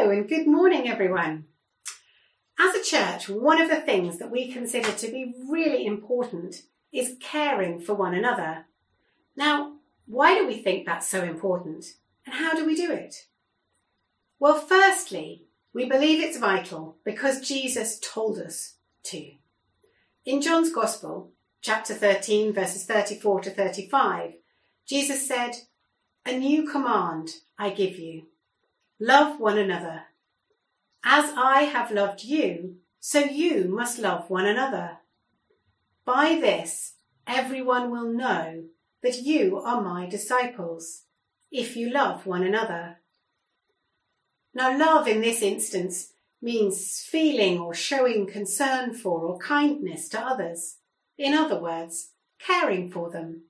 And good morning, everyone. As a church, one of the things that we consider to be really important is caring for one another. Now, why do we think that's so important? And how do we do it? Well, firstly, we believe it's vital because Jesus told us to. In John's Gospel, chapter 13, verses 34 to 35, Jesus said, A new command I give you love one another. As I have loved you, so you must love one another. By this, everyone will know that you are my disciples, if you love one another. Now, love in this instance means feeling or showing concern for or kindness to others. In other words, caring for them.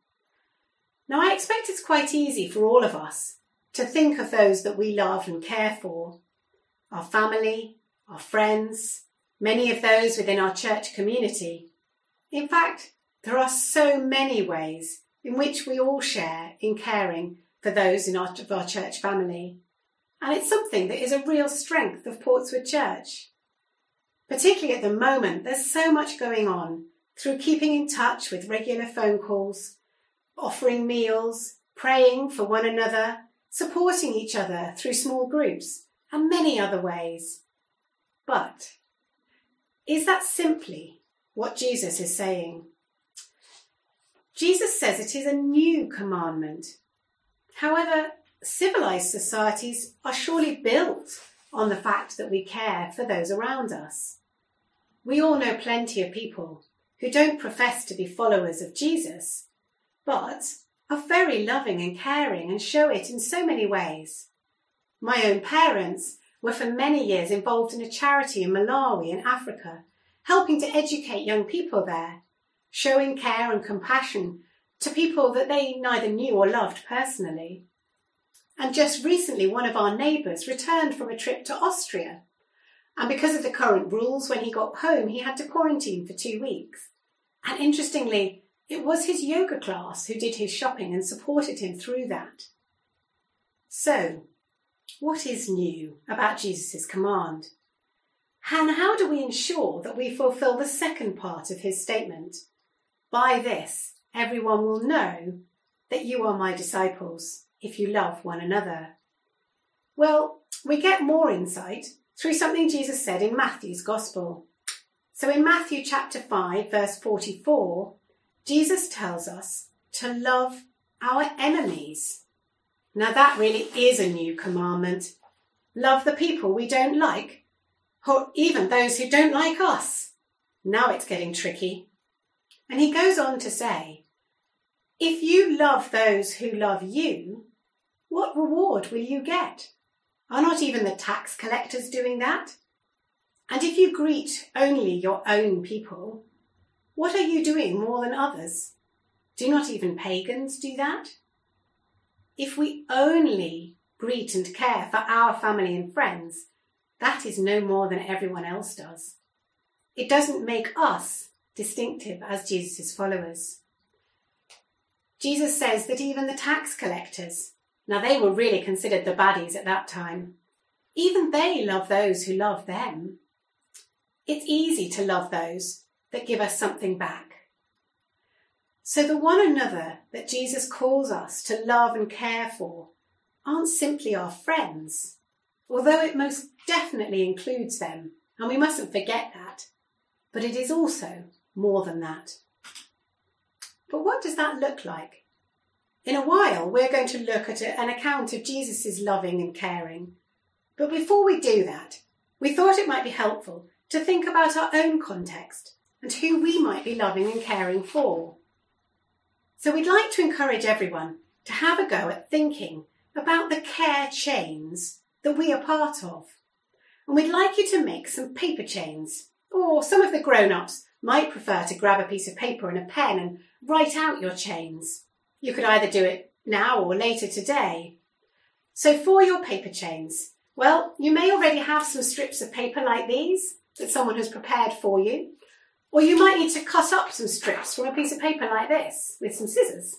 Now, I expect it's quite easy for all of us to think of those that we love and care for our family, our friends, many of those within our church community. In fact, there are so many ways in which we all share in caring for those in our, of our church family. And it's something that is a real strength of Portswood Church. Particularly at the moment, there's so much going on through keeping in touch with regular phone calls, offering meals, praying for one another, supporting each other through small groups, and many other ways. But is that simply what Jesus is saying? Jesus says it is a new commandment. However, civilized societies are surely built on the fact that we care for those around us. We all know plenty of people who don't profess to be followers of Jesus, but are very loving and caring and show it in so many ways. My own parents were for many years involved in a charity in Malawi in Africa, helping to educate young people there, showing care and compassion to people that they neither knew or loved personally. And just recently, one of our neighbours returned from a trip to Austria. And because of the current rules, when he got home, he had to quarantine for two weeks. And interestingly, it was his yoga class who did his shopping and supported him through that. So, what is new about Jesus' command? And how do we ensure that we fulfill the second part of his statement? By this, everyone will know that you are my disciples if you love one another. Well, we get more insight through something Jesus said in Matthew's Gospel. So in Matthew chapter 5, verse 44, Jesus tells us to love our enemies. Now, that really is a new commandment. Love the people we don't like, or even those who don't like us. Now it's getting tricky. And he goes on to say, if you love those who love you, what reward will you get? Are not even the tax collectors doing that? And if you greet only your own people, what are you doing more than others? Do not even pagans do that? If we only greet and care for our family and friends, that is no more than everyone else does. It doesn't make us distinctive as Jesus' followers. Jesus says that even the tax collectors, now they were really considered the baddies at that time, even they love those who love them. It's easy to love those that give us something back. So the one another that Jesus calls us to love and care for aren't simply our friends, although it most definitely includes them, and we mustn't forget that, but it is also more than that. But what does that look like? In a while, we're going to look at an account of Jesus' loving and caring. But before we do that, we thought it might be helpful to think about our own context and who we might be loving and caring for. So we'd like to encourage everyone to have a go at thinking about the care chains that we are part of. And we'd like you to make some paper chains, or some of the grown ups might prefer to grab a piece of paper and a pen and write out your chains. You could either do it now or later today. So for your paper chains, well, you may already have some strips of paper like these that someone has prepared for you. Or you might need to cut up some strips from a piece of paper like this with some scissors.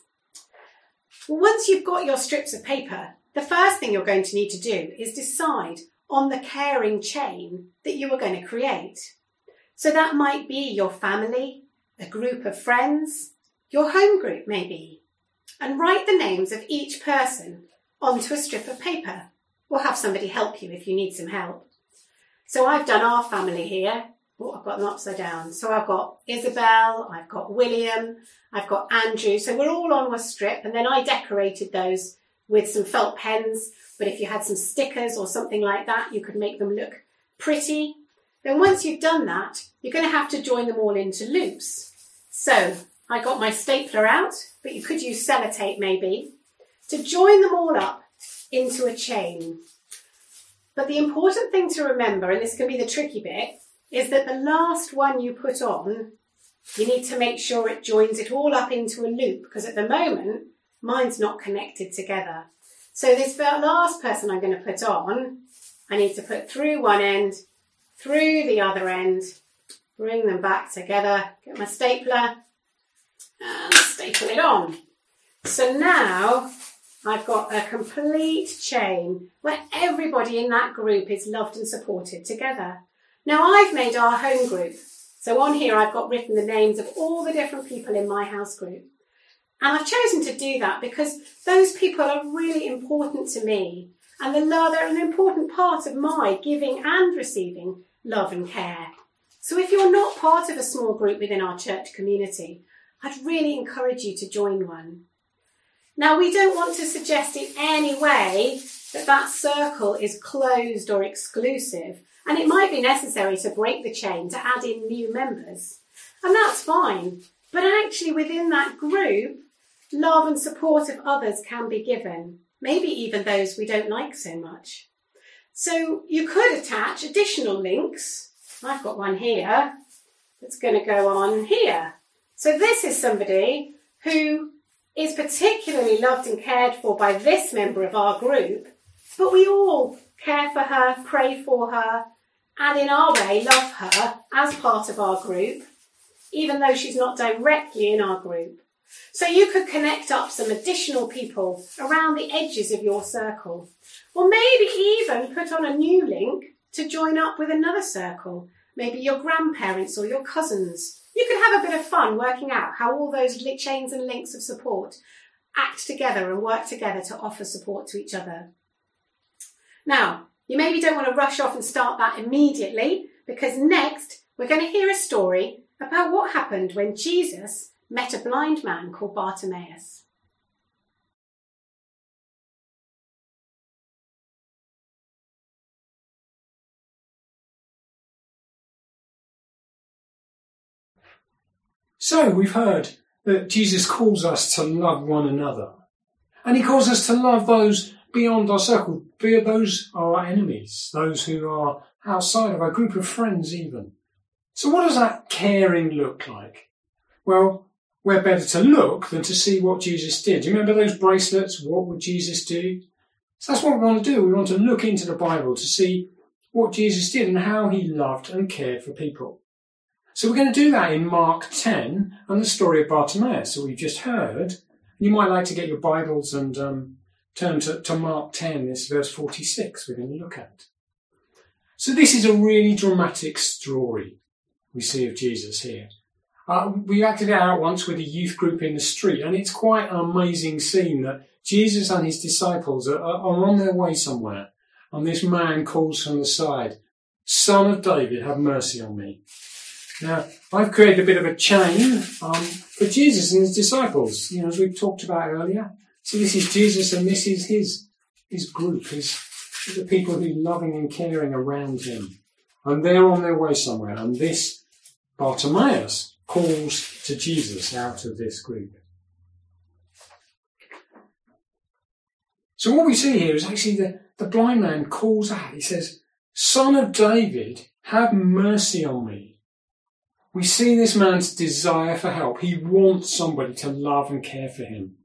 Once you've got your strips of paper, the first thing you're going to need to do is decide on the caring chain that you are going to create. So that might be your family, a group of friends, your home group maybe, and write the names of each person onto a strip of paper or have somebody help you if you need some help. So I've done our family here. Oh, I've got them upside down. So I've got Isabel, I've got William, I've got Andrew. So we're all on a strip and then I decorated those with some felt pens. But if you had some stickers or something like that, you could make them look pretty. Then once you've done that, you're going to have to join them all into loops. So I got my stapler out, but you could use sellotape maybe, to join them all up into a chain. But the important thing to remember, and this can be the tricky bit, is that the last one you put on, you need to make sure it joins it all up into a loop because at the moment, mine's not connected together. So this last person I'm going to put on, I need to put through one end, through the other end, bring them back together, get my stapler, and staple it on. So now I've got a complete chain where everybody in that group is loved and supported together. Now I've made our home group. So on here I've got written the names of all the different people in my house group. And I've chosen to do that because those people are really important to me and they're an important part of my giving and receiving love and care. So if you're not part of a small group within our church community, I'd really encourage you to join one. Now, we don't want to suggest in any way that that circle is closed or exclusive, and it might be necessary to break the chain to add in new members. And that's fine. But actually, within that group, love and support of others can be given, maybe even those we don't like so much. So you could attach additional links. I've got one here that's going to go on here. So this is somebody who is particularly loved and cared for by this member of our group, but we all care for her, pray for her, and in our way love her as part of our group, even though she's not directly in our group. So you could connect up some additional people around the edges of your circle, or maybe even put on a new link to join up with another circle, maybe your grandparents or your cousins you could have a bit of fun working out how all those chains and links of support act together and work together to offer support to each other. Now, you maybe don't want to rush off and start that immediately because next we're going to hear a story about what happened when Jesus met a blind man called Bartimaeus. So we've heard that Jesus calls us to love one another. And he calls us to love those beyond our circle, those are our enemies, those who are outside of our group of friends even. So what does that caring look like? Well, we're better to look than to see what Jesus did. Do you remember those bracelets? What would Jesus do? So that's what we want to do. We want to look into the Bible to see what Jesus did and how he loved and cared for people. So we're going to do that in Mark 10 and the story of Bartimaeus that we've just heard. You might like to get your Bibles and um, turn to, to Mark 10, this verse 46 we're going to look at. So this is a really dramatic story we see of Jesus here. Uh, we acted it out once with a youth group in the street, and it's quite an amazing scene that Jesus and his disciples are, are on their way somewhere, and this man calls from the side, Son of David, have mercy on me. Now, I've created a bit of a chain um, for Jesus and his disciples, you know, as we've talked about earlier. So this is Jesus and this is his, his group, his, the people who are loving and caring around him. And they're on their way somewhere. And this Bartimaeus calls to Jesus out of this group. So what we see here is actually the, the blind man calls out. He says, Son of David, have mercy on me. We see this man's desire for help. He wants somebody to love and care for him.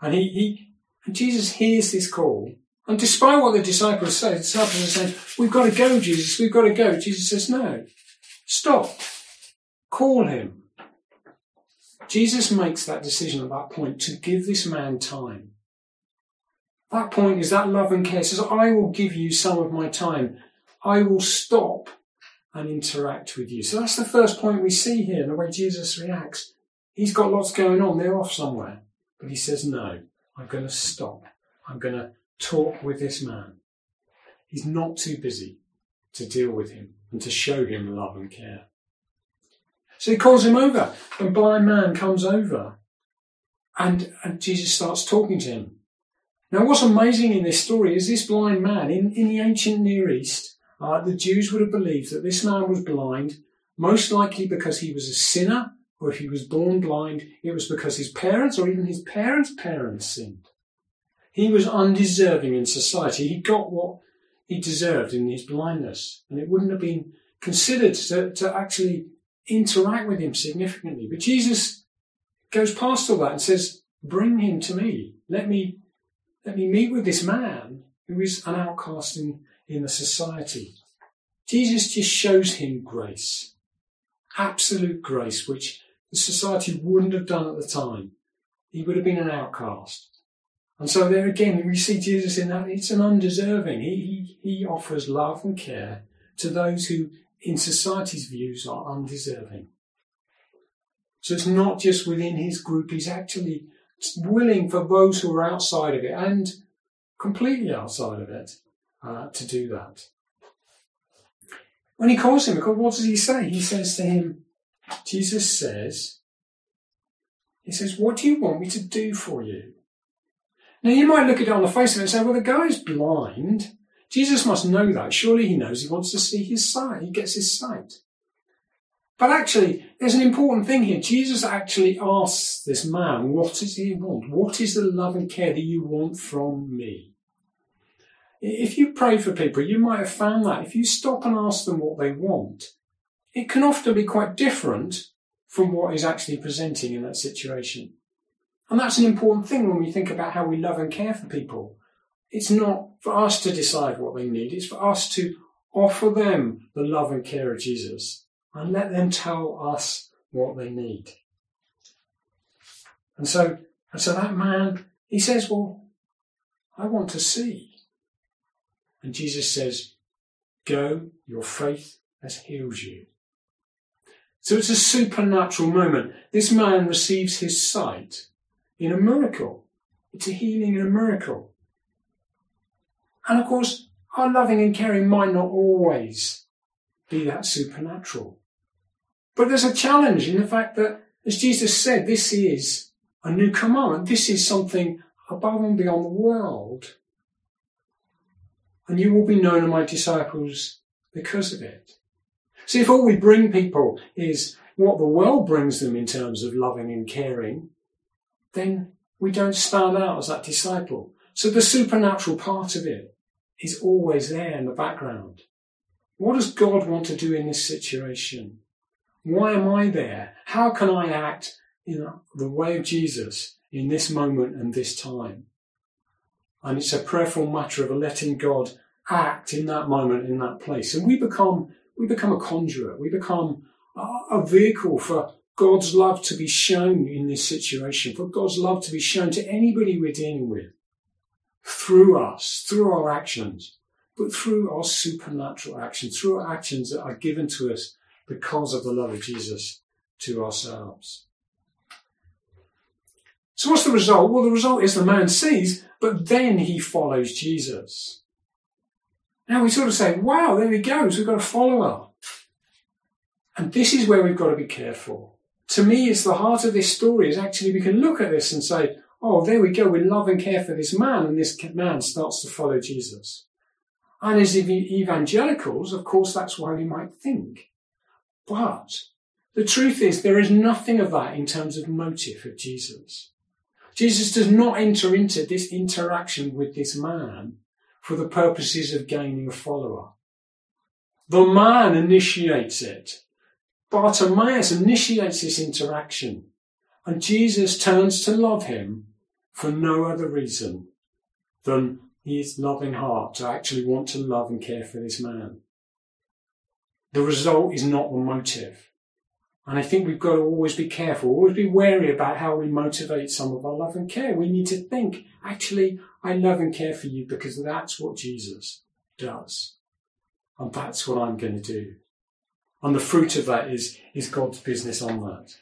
And he, he and Jesus hears this call. And despite what the disciples say, the disciples are saying, We've got to go, Jesus, we've got to go. Jesus says, No. Stop. Call him. Jesus makes that decision at that point to give this man time. That point is that love and care says, I will give you some of my time. I will stop and interact with you. So that's the first point we see here, the way Jesus reacts. He's got lots going on, they're off somewhere. But he says, No, I'm going to stop. I'm going to talk with this man. He's not too busy to deal with him and to show him love and care. So he calls him over. The blind man comes over and, and Jesus starts talking to him. Now, what's amazing in this story is this blind man in, in the ancient Near East, uh, the Jews would have believed that this man was blind, most likely because he was a sinner, or if he was born blind, it was because his parents or even his parents' parents sinned. He was undeserving in society. He got what he deserved in his blindness, and it wouldn't have been considered to, to actually interact with him significantly. But Jesus goes past all that and says, Bring him to me. Let me let me meet with this man who is an outcast in, in the society. Jesus just shows him grace. Absolute grace, which society wouldn't have done at the time. He would have been an outcast. And so there again, we see Jesus in that it's an undeserving. He, he, he offers love and care to those who, in society's views, are undeserving. So it's not just within his group, he's actually willing for those who are outside of it and completely outside of it uh, to do that. When he calls him, what does he say? He says to him, Jesus says, He says, What do you want me to do for you? Now you might look at it on the face of it and say, Well, the guy's blind. Jesus must know that. Surely he knows he wants to see his sight. He gets his sight. But actually, there's an important thing here. Jesus actually asks this man, what does he want? What is the love and care that you want from me? If you pray for people, you might have found that if you stop and ask them what they want, it can often be quite different from what is actually presenting in that situation. And that's an important thing when we think about how we love and care for people. It's not for us to decide what they need, it's for us to offer them the love and care of Jesus and let them tell us what they need. And so, and so that man, he says, well, I want to see. And Jesus says, go, your faith has healed you. So it's a supernatural moment. This man receives his sight in a miracle. It's a healing and a miracle. And of course, our loving and caring might not always be that supernatural. But there's a challenge in the fact that, as Jesus said, this is a new commandment. This is something above and beyond the world. And you will be known as my disciples because of it. See, if all we bring people is what the world brings them in terms of loving and caring, then we don't stand out as that disciple. So the supernatural part of it is always there in the background. What does God want to do in this situation? Why am I there? How can I act in the way of Jesus in this moment and this time? And it's a prayerful matter of letting God act in that moment, in that place. And we become, we become a conduit. We become a vehicle for God's love to be shown in this situation, for God's love to be shown to anybody we're dealing with through us, through our actions, but through our supernatural actions, through our actions that are given to us because of the love of Jesus to ourselves. So what's the result? Well, the result is the man sees, but then he follows Jesus. Now we sort of say, wow, there he goes. We've got a follower. And this is where we've got to be careful. To me, it's the heart of this story is actually we can look at this and say, oh, there we go. We love and care for this man. And this man starts to follow Jesus. And as evangelicals, of course, that's why we might think. But the truth is, there is nothing of that in terms of motive of Jesus. Jesus does not enter into this interaction with this man for the purposes of gaining a follower. The man initiates it. Bartimaeus initiates this interaction. And Jesus turns to love him for no other reason than his loving heart to actually want to love and care for this man. The result is not the motive. And I think we've got to always be careful, always be wary about how we motivate some of our love and care. We need to think, actually, I love and care for you because that's what Jesus does. And that's what I'm going to do. And the fruit of that is, is God's business on that.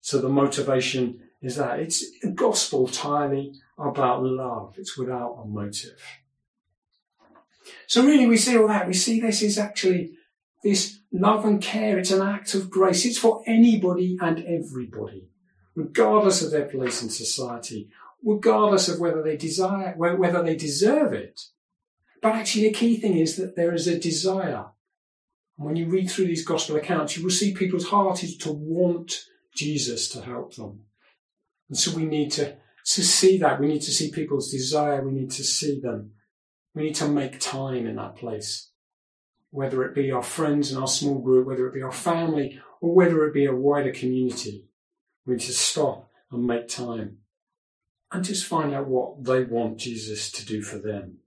So the motivation is that it's a gospel entirely about love. It's without a motive. So really we see all that. We see this is actually this love and care. It's an act of grace. It's for anybody and everybody, regardless of their place in society, regardless of whether they desire, whether they deserve it. But actually the key thing is that there is a desire. And when you read through these gospel accounts, you will see people's heart is to want Jesus to help them. And so we need to, to see that. We need to see people's desire. We need to see them. We need to make time in that place. Whether it be our friends and our small group, whether it be our family, or whether it be a wider community. We need to stop and make time and just find out what they want Jesus to do for them.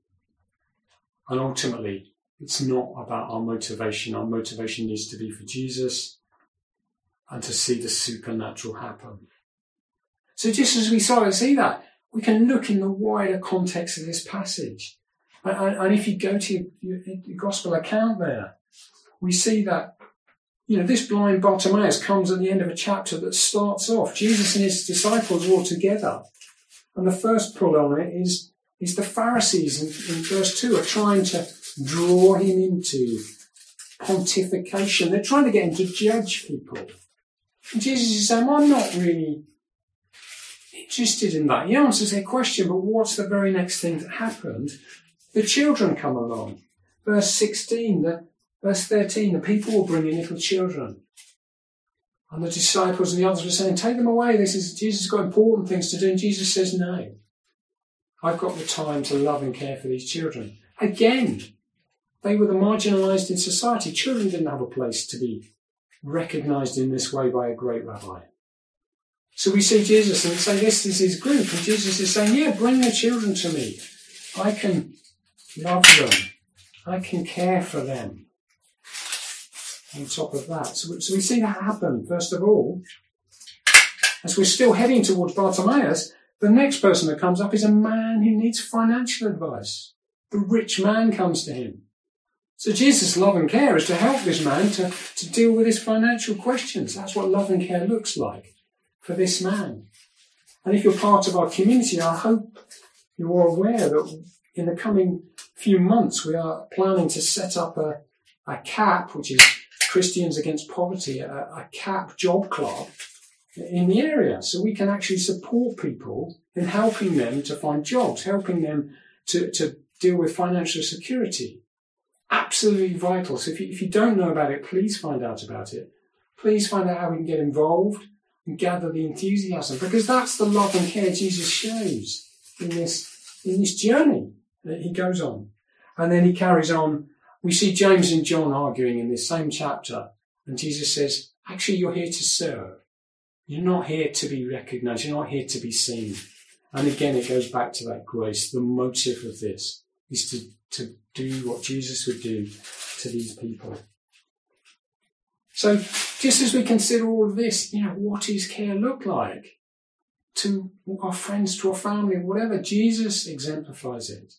And ultimately, it's not about our motivation. Our motivation needs to be for Jesus and to see the supernatural happen. So just as we saw and see that, we can look in the wider context of this passage. And, and, if you go to your, your, gospel account there, we see that, you know, this blind Bartimaeus comes at the end of a chapter that starts off. Jesus and his disciples are all together. And the first pull on it is, is the Pharisees in, in verse 2 are trying to draw him into pontification. They're trying to get him to judge people. And Jesus is saying, I'm not really interested in that. He answers their question, but what's the very next thing that happened? The children come along. Verse 16, the, verse 13, the people were bringing little children. And the disciples and the others were saying, Take them away. This is Jesus has got important things to do. And Jesus says, No. I've got the time to love and care for these children. Again, they were the marginalized in society. Children didn't have a place to be recognized in this way by a great rabbi. So we see Jesus and say, This is his group. And Jesus is saying, Yeah, bring the children to me. I can love them. I can care for them. On top of that. So, so we see that happen, first of all. As we're still heading towards Bartimaeus, the next person that comes up is a man who needs financial advice. The rich man comes to him. So Jesus' love and care is to help this man to, to deal with his financial questions. That's what love and care looks like for this man. And if you're part of our community, I hope you are aware that in the coming few months we are planning to set up a, a CAP, which is Christians Against Poverty, a, a CAP job club in the area. So we can actually support people in helping them to find jobs, helping them to, to deal with financial security. Absolutely vital. So if you, if you don't know about it, please find out about it. Please find out how we can get involved and gather the enthusiasm because that's the love and care Jesus shows in this, in this journey Uh, he goes on. And then he carries on. We see James and John arguing in this same chapter and Jesus says, actually, you're here to serve. You're not here to be recognized. You're not here to be seen. And again, it goes back to that grace. The motive of this is to, to do what Jesus would do to these people. So, just as we consider all of this, you know, what does care look like to our friends, to our family, whatever? Jesus exemplifies it.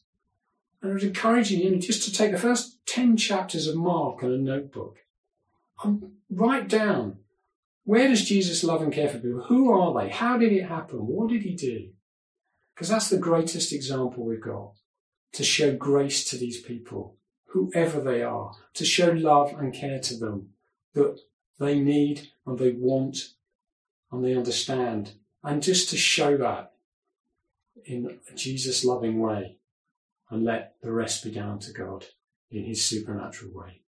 And I encourage you, you just to take the first 10 chapters of Mark in a notebook and write down where does Jesus love and care for people? Who are they? How did it happen? What did he do? Because that's the greatest example we've got to show grace to these people, whoever they are, to show love and care to them that they need and they want and they understand. And just to show that in a Jesus loving way and let the rest be down to God in his supernatural way.